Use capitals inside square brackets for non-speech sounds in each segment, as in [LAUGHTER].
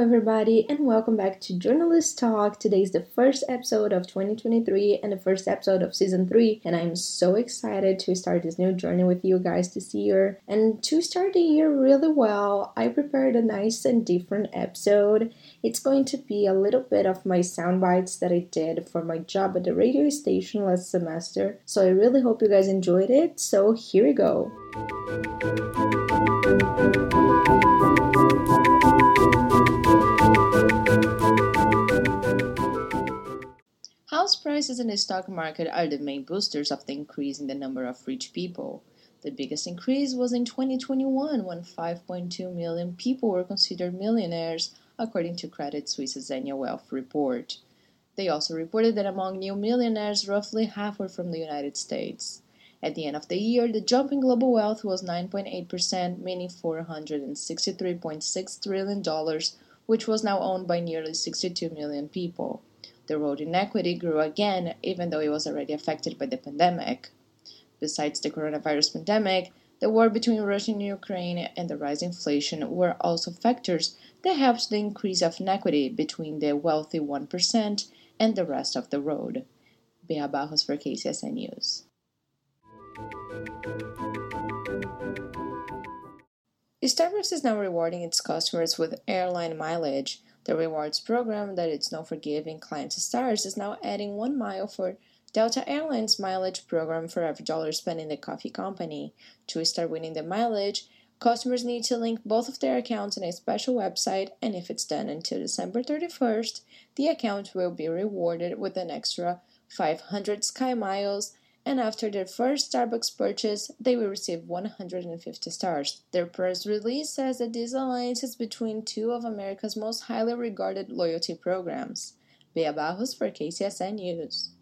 everybody, and welcome back to Journalist Talk. Today is the first episode of 2023 and the first episode of season 3, and I'm so excited to start this new journey with you guys this year. And to start the year really well, I prepared a nice and different episode. It's going to be a little bit of my sound bites that I did for my job at the radio station last semester, so I really hope you guys enjoyed it. So, here we go. Prices in the stock market are the main boosters of the increase in the number of rich people. The biggest increase was in 2021 when 5.2 million people were considered millionaires, according to Credit Suisse's annual wealth report. They also reported that among new millionaires, roughly half were from the United States. At the end of the year, the jump in global wealth was 9.8%, meaning $463.6 trillion, which was now owned by nearly 62 million people. The road inequity grew again, even though it was already affected by the pandemic. Besides the coronavirus pandemic, the war between Russia and Ukraine and the rising inflation were also factors that helped the increase of inequity between the wealthy 1% and the rest of the road. Bea Barros for KCSN News. Starbucks is now rewarding its customers with airline mileage. The rewards program that it's known for giving clients stars is now adding one mile for Delta Airlines mileage program for every dollar spent in the coffee company. To start winning the mileage, customers need to link both of their accounts in a special website, and if it's done until December 31st, the account will be rewarded with an extra 500 Sky Miles and after their first Starbucks purchase, they will receive 150 stars. Their press release says that this alliance is between two of America's most highly regarded loyalty programs. Bea Barros for KCSN News.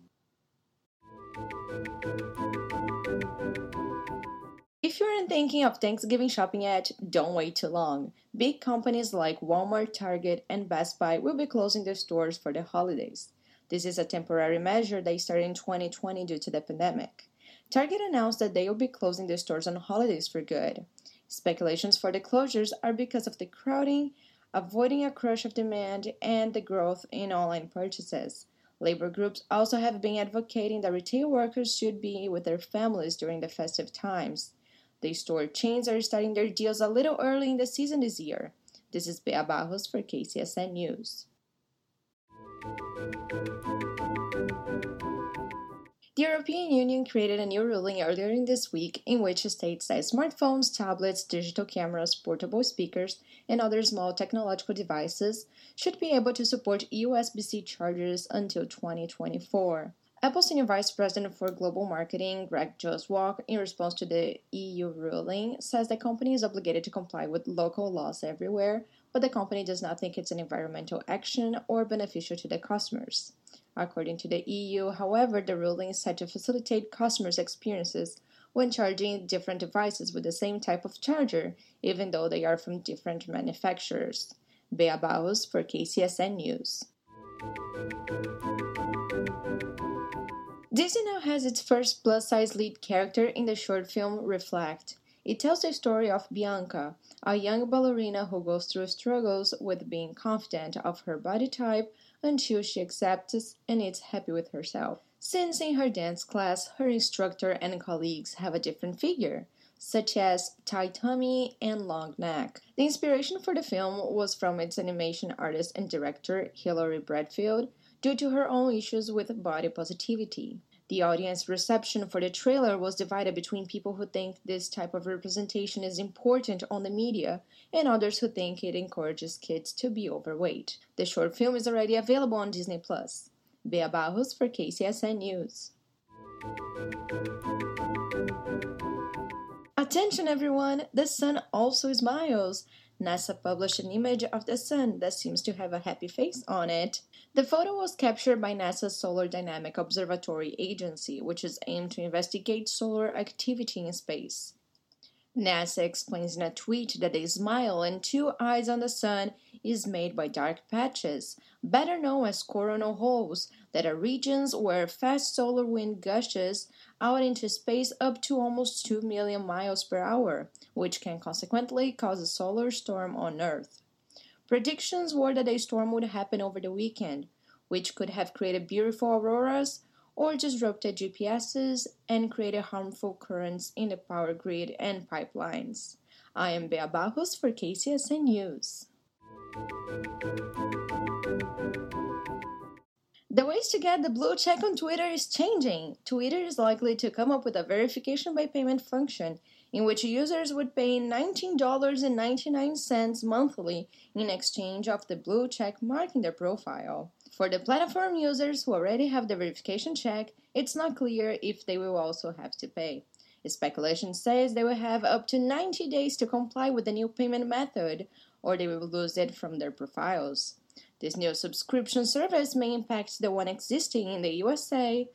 If you aren't thinking of Thanksgiving shopping yet, don't wait too long. Big companies like Walmart, Target, and Best Buy will be closing their stores for the holidays. This is a temporary measure that started in 2020 due to the pandemic. Target announced that they will be closing their stores on holidays for good. Speculations for the closures are because of the crowding, avoiding a crush of demand, and the growth in online purchases. Labor groups also have been advocating that retail workers should be with their families during the festive times. The store chains are starting their deals a little early in the season this year. This is Bea Barros for KCSN News. The European Union created a new ruling earlier in this week in which it states that smartphones, tablets, digital cameras, portable speakers, and other small technological devices should be able to support USB C chargers until 2024. Apple Senior Vice President for Global Marketing, Greg Joswiak, in response to the EU ruling, says the company is obligated to comply with local laws everywhere, but the company does not think it's an environmental action or beneficial to the customers. According to the EU, however, the ruling is set to facilitate customers' experiences when charging different devices with the same type of charger, even though they are from different manufacturers. Bea Barros for KCSN News. Disney now has its first plus size lead character in the short film Reflect. It tells the story of Bianca, a young ballerina who goes through struggles with being confident of her body type until she accepts and is happy with herself. Since in her dance class, her instructor and colleagues have a different figure, such as tight tummy and long neck. The inspiration for the film was from its animation artist and director, Hilary Bradfield, due to her own issues with body positivity. The audience reception for the trailer was divided between people who think this type of representation is important on the media and others who think it encourages kids to be overweight. The short film is already available on Disney Plus. Bea Barros for KCSN News. Attention everyone, the sun also smiles. NASA published an image of the sun that seems to have a happy face on it. The photo was captured by NASA's Solar Dynamic Observatory Agency, which is aimed to investigate solar activity in space. NASA explains in a tweet that a smile and two eyes on the sun is made by dark patches, better known as coronal holes, that are regions where fast solar wind gushes out into space up to almost 2 million miles per hour, which can consequently cause a solar storm on Earth. Predictions were that a storm would happen over the weekend, which could have created beautiful auroras or disrupted GPSs and created harmful currents in the power grid and pipelines. I am Bea for KCSN News. The ways to get the blue check on Twitter is changing. Twitter is likely to come up with a verification by payment function in which users would pay $19.99 monthly in exchange of the blue check mark in their profile. For the platform users who already have the verification check, it's not clear if they will also have to pay. Speculation says they will have up to 90 days to comply with the new payment method, or they will lose it from their profiles. This new subscription service may impact the one existing in the USA,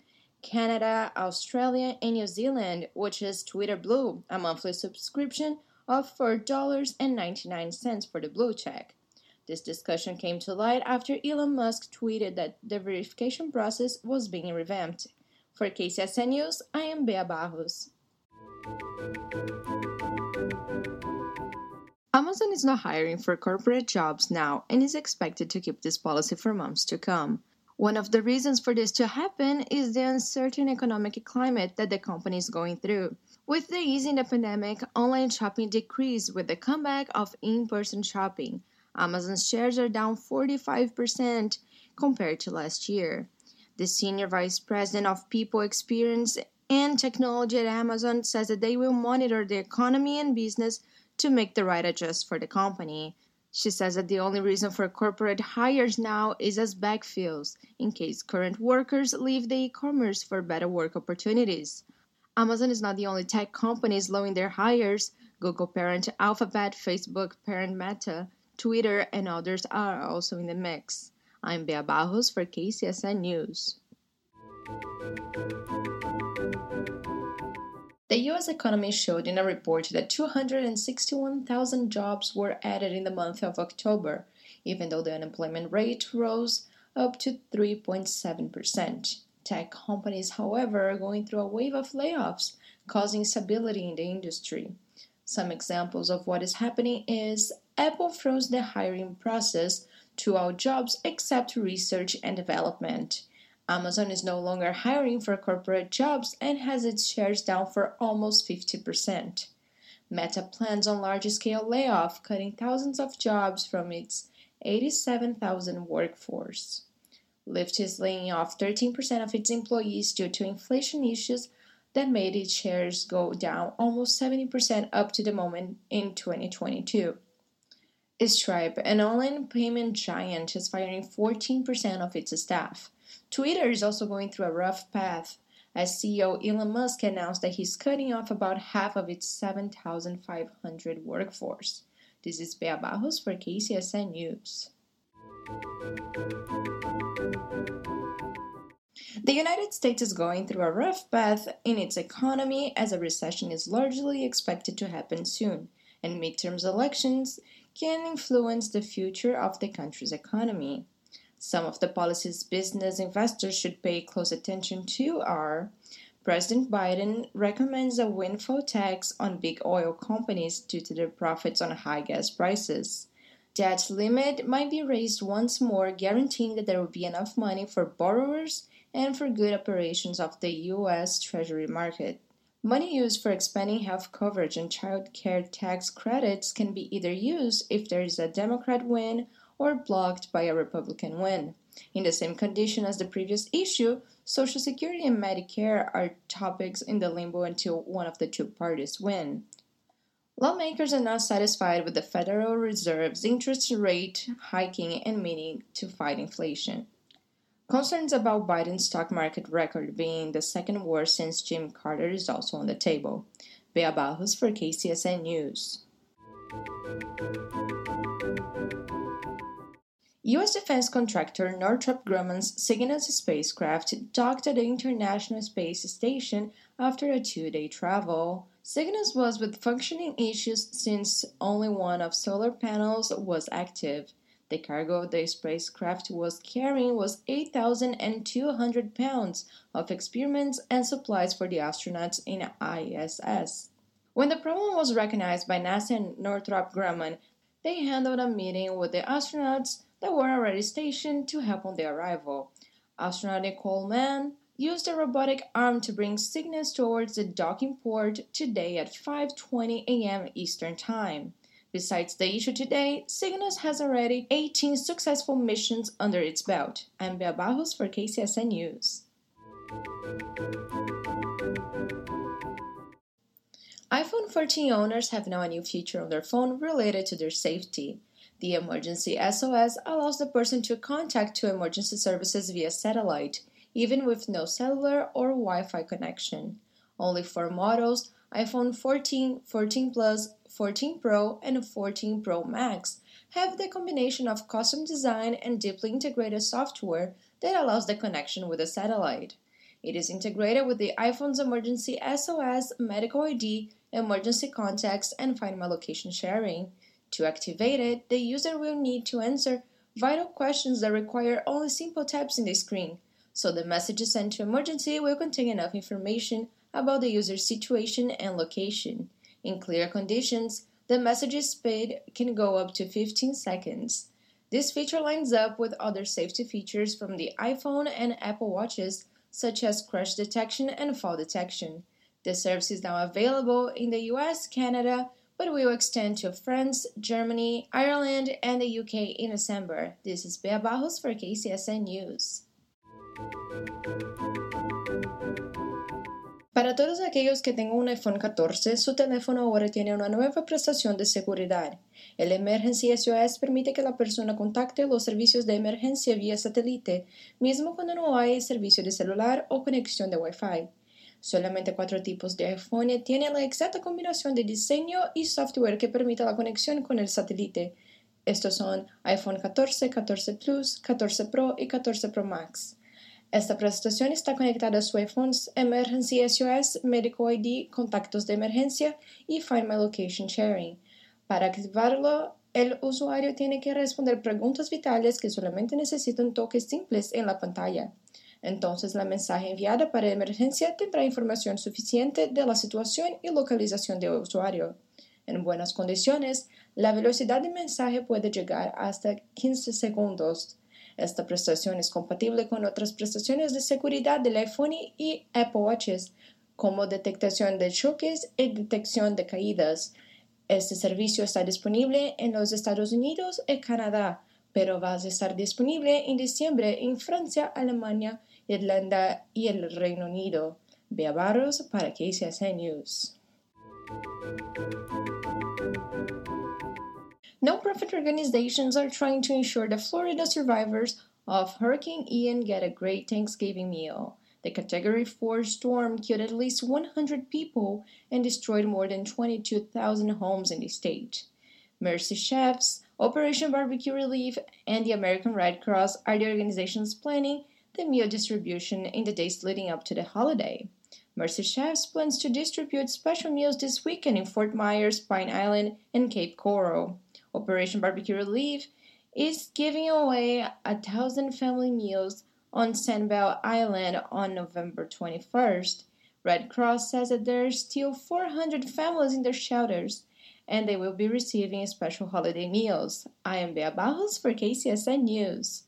Canada, Australia, and New Zealand, which is Twitter Blue, a monthly subscription of $4.99 for the blue check. This discussion came to light after Elon Musk tweeted that the verification process was being revamped. For KCSN News, I am Bea Barros. Amazon is not hiring for corporate jobs now and is expected to keep this policy for months to come. One of the reasons for this to happen is the uncertain economic climate that the company is going through. With the easing in the pandemic, online shopping decreased with the comeback of in person shopping. Amazon's shares are down 45% compared to last year. The senior vice president of people experience and technology at Amazon says that they will monitor the economy and business to make the right adjust for the company. She says that the only reason for corporate hires now is as backfills in case current workers leave the e-commerce for better work opportunities. Amazon is not the only tech company slowing their hires. Google parent Alphabet, Facebook parent Meta, Twitter, and others are also in the mix. I'm Bea Barros for KCSN News. The U.S. economy showed in a report that 261,000 jobs were added in the month of October, even though the unemployment rate rose up to 3.7%. Tech companies, however, are going through a wave of layoffs, causing stability in the industry. Some examples of what is happening is Apple froze the hiring process to all jobs except research and development. Amazon is no longer hiring for corporate jobs and has its shares down for almost 50%. Meta plans on large scale layoff, cutting thousands of jobs from its 87,000 workforce. Lyft is laying off 13% of its employees due to inflation issues that made its shares go down almost 70% up to the moment in 2022. Stripe, an online payment giant, is firing 14% of its staff. Twitter is also going through a rough path, as CEO Elon Musk announced that he's cutting off about half of its 7,500 workforce. This is Bea Barros for KCSN News. The United States is going through a rough path in its economy as a recession is largely expected to happen soon, and midterms elections can influence the future of the country's economy. Some of the policies business investors should pay close attention to are President Biden recommends a windfall tax on big oil companies due to their profits on high gas prices. Debt limit might be raised once more, guaranteeing that there will be enough money for borrowers and for good operations of the U.S. Treasury market. Money used for expanding health coverage and child care tax credits can be either used if there is a Democrat win or blocked by a Republican win. In the same condition as the previous issue, Social Security and Medicare are topics in the limbo until one of the two parties win. Lawmakers are not satisfied with the Federal Reserve's interest rate hiking and meaning to fight inflation. Concerns about Biden's stock market record being the second worst since Jim Carter is also on the table. Bea Barros for KCSN News. U.S. defense contractor Northrop Grumman's Cygnus spacecraft docked at the International Space Station after a two day travel. Cygnus was with functioning issues since only one of solar panels was active. The cargo the spacecraft was carrying was 8,200 pounds of experiments and supplies for the astronauts in ISS. When the problem was recognized by NASA and Northrop Grumman, they handled a meeting with the astronauts that were already stationed to help on their arrival. Astronaut Nicole Mann used a robotic arm to bring Cygnus towards the docking port today at 5:20 a.m. Eastern Time. Besides the issue today, Cygnus has already 18 successful missions under its belt. I'm Bea Barros for KCSN News. iPhone 14 owners have now a new feature on their phone related to their safety. The emergency SOS allows the person to contact two emergency services via satellite even with no cellular or Wi-Fi connection. Only four models, iPhone 14, 14 Plus, 14 Pro, and 14 Pro Max, have the combination of custom design and deeply integrated software that allows the connection with a satellite. It is integrated with the iPhone's emergency SOS, medical ID, emergency contacts, and Find My Location sharing. To activate it, the user will need to answer vital questions that require only simple taps in the screen so the message sent to emergency will contain enough information about the user's situation and location. In clear conditions, the message's speed can go up to 15 seconds. This feature lines up with other safety features from the iPhone and Apple Watches, such as crash detection and fall detection. The service is now available in the US, Canada, but will extend to France, Germany, Ireland, and the UK in December. This is Bea Barros for KCSN News. Para todos aquellos que tengan un iPhone 14, su teléfono ahora tiene una nueva prestación de seguridad. El Emergency SOS permite que la persona contacte los servicios de emergencia vía satélite, mismo cuando no hay servicio de celular o conexión de Wi-Fi. Solamente cuatro tipos de iPhone tienen la exacta combinación de diseño y software que permita la conexión con el satélite. Estos son iPhone 14, 14 Plus, 14 Pro y 14 Pro Max. Esta prestación está conectada a su iPhone Emergency SOS, Medical ID, contactos de emergencia y Find My Location Sharing. Para activarlo, el usuario tiene que responder preguntas vitales que solamente necesitan toques simples en la pantalla. Entonces, la mensaje enviada para emergencia tendrá información suficiente de la situación y localización del usuario. En buenas condiciones, la velocidad de mensaje puede llegar hasta 15 segundos esta prestación es compatible con otras prestaciones de seguridad del iPhone y Apple Watches, como detección de choques y detección de caídas. Este servicio está disponible en los Estados Unidos y Canadá, pero va a estar disponible en diciembre en Francia, Alemania, Irlanda y el Reino Unido. Barros para News. No-profit organizations are trying to ensure that Florida survivors of Hurricane Ian get a great Thanksgiving meal. The Category 4 storm killed at least 100 people and destroyed more than 22,000 homes in the state. Mercy Chefs, Operation Barbecue Relief, and the American Red Cross are the organizations planning the meal distribution in the days leading up to the holiday. Mercy Chefs plans to distribute special meals this weekend in Fort Myers, Pine Island, and Cape Coral. Operation Barbecue Relief is giving away a thousand family meals on Sanibel Island on November 21st. Red Cross says that there are still 400 families in their shelters and they will be receiving special holiday meals. I am Bea Barros for KCSN News.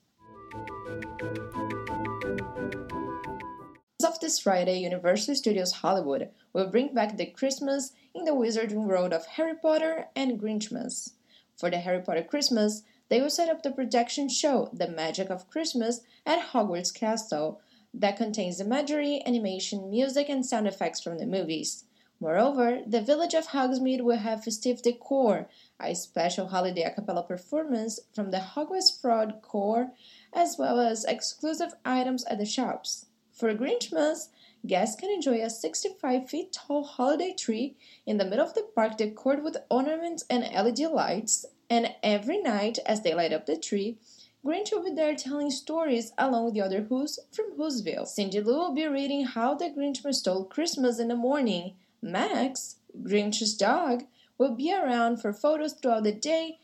As of this Friday, Universal Studios Hollywood will bring back the Christmas in the Wizarding World of Harry Potter and Grinchmas. For the Harry Potter Christmas, they will set up the projection show The Magic of Christmas at Hogwarts Castle that contains imagery, animation, music, and sound effects from the movies. Moreover, the village of Hogsmeade will have festive decor, a special holiday a cappella performance from the Hogwarts Frog Choir, as well as exclusive items at the shops. For Grinchmas, guests can enjoy a 65 feet tall holiday tree in the middle of the park decorated with ornaments and LED lights, and every night as they light up the tree, Grinch will be there telling stories along with the other Who's from Whoville. Cindy Lou will be reading How the Grinch Stole Christmas in the morning. Max, Grinch's dog, will be around for photos throughout the day,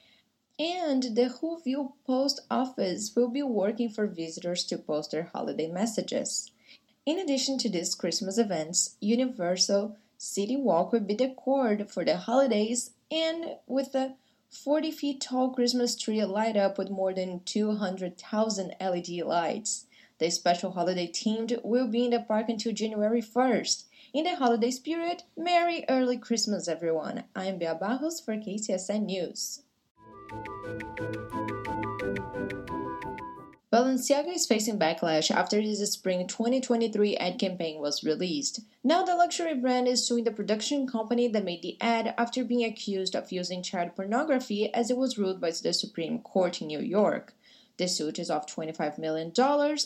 and the Whoville post office will be working for visitors to post their holiday messages. In addition to these Christmas events, Universal City Walk will be decorated for the holidays and with a 40 feet tall Christmas tree light up with more than 200,000 LED lights. The special holiday themed will be in the park until January 1st. In the holiday spirit, Merry Early Christmas, everyone. I'm Bea Barros for KCSN News. Balenciaga is facing backlash after his spring 2023 ad campaign was released. Now, the luxury brand is suing the production company that made the ad after being accused of using child pornography as it was ruled by the Supreme Court in New York. The suit is of $25 million,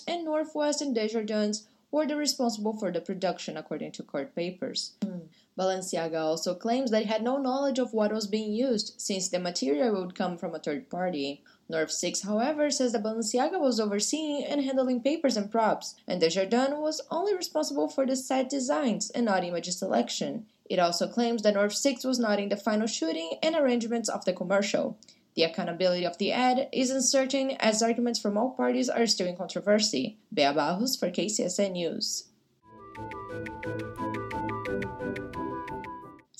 and North 6 and Desjardins were the responsible for the production, according to court papers. Mm. Balenciaga also claims that he had no knowledge of what was being used, since the material would come from a third party. North 6, however, says that Balenciaga was overseeing and handling papers and props, and Desjardins was only responsible for the set designs and not image selection. It also claims that North 6 was not in the final shooting and arrangements of the commercial. The accountability of the ad is uncertain as arguments from all parties are still in controversy. Bea Barros for KCSN News.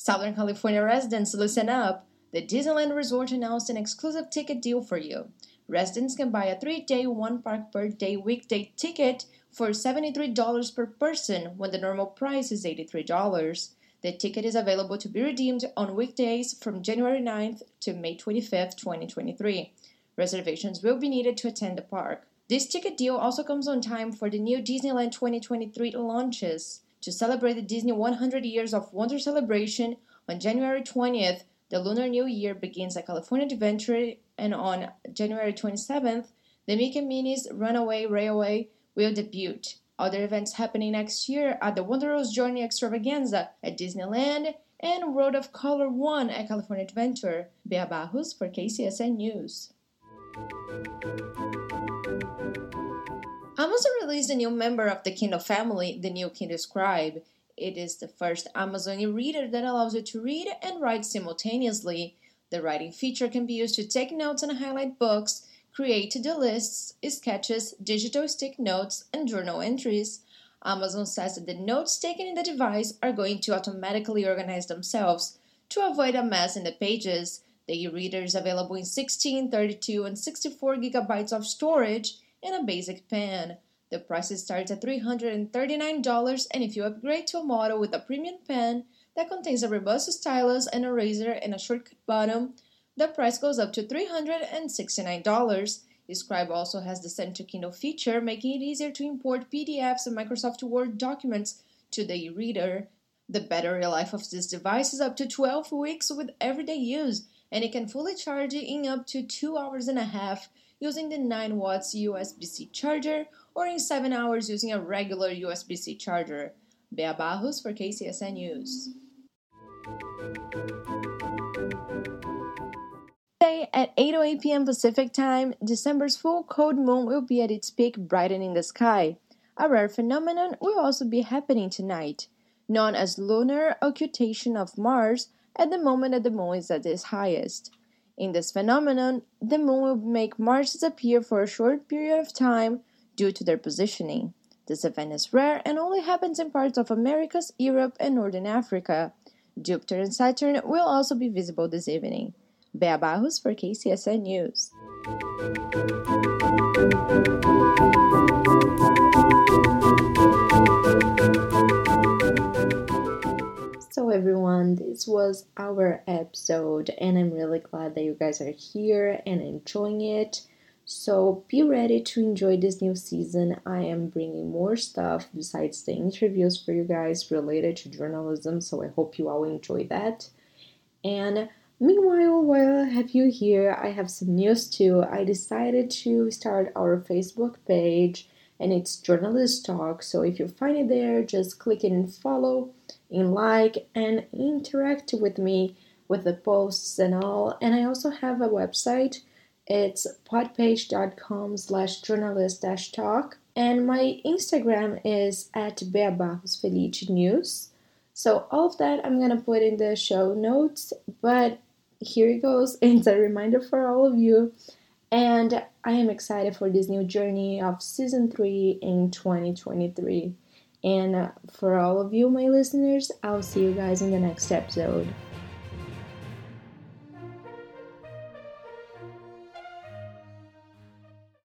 Southern California residents, listen up. The Disneyland Resort announced an exclusive ticket deal for you. Residents can buy a three day, one park per day weekday ticket for $73 per person when the normal price is $83. The ticket is available to be redeemed on weekdays from January 9th to May 25th, 2023. Reservations will be needed to attend the park. This ticket deal also comes on time for the new Disneyland 2023 launches. To celebrate the Disney 100 Years of Wonder celebration on January 20th, the Lunar New Year begins at California Adventure, and on January 27th, the Mickey Minnie's Runaway Railway will debut. Other events happening next year are the Wondrous Journey Extravaganza at Disneyland and World of Color 1 at California Adventure. Bea Barros for KCSN News. Amazon released a new member of the Kindle family, the new Kindle Scribe. It is the first Amazon e-reader that allows you to read and write simultaneously. The writing feature can be used to take notes and highlight books, create to-do lists, sketches, digital stick notes, and journal entries. Amazon says that the notes taken in the device are going to automatically organize themselves to avoid a mess in the pages. The e-reader is available in 16, 32, and 64 gigabytes of storage and a basic pen. The price starts at $339, and if you upgrade to a model with a premium pen that contains a robust stylus, an eraser, and a shortcut button, the price goes up to $369. Scribe also has the Send to Kindle feature, making it easier to import PDFs and Microsoft Word documents to the e-reader. The battery life of this device is up to 12 weeks with everyday use, and it can fully charge in up to 2 hours and a half using the 9 watts USB-C charger or in 7 hours using a regular USB-C charger. Bea Barros for KCSN News. Today at 8:08 p.m. Pacific Time, December's full cold moon will be at its peak brightening the sky. A rare phenomenon will also be happening tonight, known as lunar occultation of Mars at the moment that the moon is at its highest. In this phenomenon, the moon will make Mars disappear for a short period of time due to their positioning. This event is rare and only happens in parts of Americas, Europe, and Northern Africa. Jupiter and Saturn will also be visible this evening. Bea Barros for KCSN News. Episode, and I'm really glad that you guys are here and enjoying it. So be ready to enjoy this new season. I am bringing more stuff besides the interviews for you guys related to journalism, so I hope you all enjoy that. And meanwhile, while I have you here, I have some news too. I decided to start our Facebook page and it's Journalist Talk. So if you find it there, just click it and follow, and like, and interact with me with the posts and all. And I also have a website it's podpage.com slash journalist dash talk. And my Instagram is at Beabarros News. So all of that I'm gonna put in the show notes, but here it goes. [LAUGHS] It's a reminder for all of you. And I am excited for this new journey of season 3 in 2023. And uh, for all of you, my listeners, I'll see you guys in the next episode.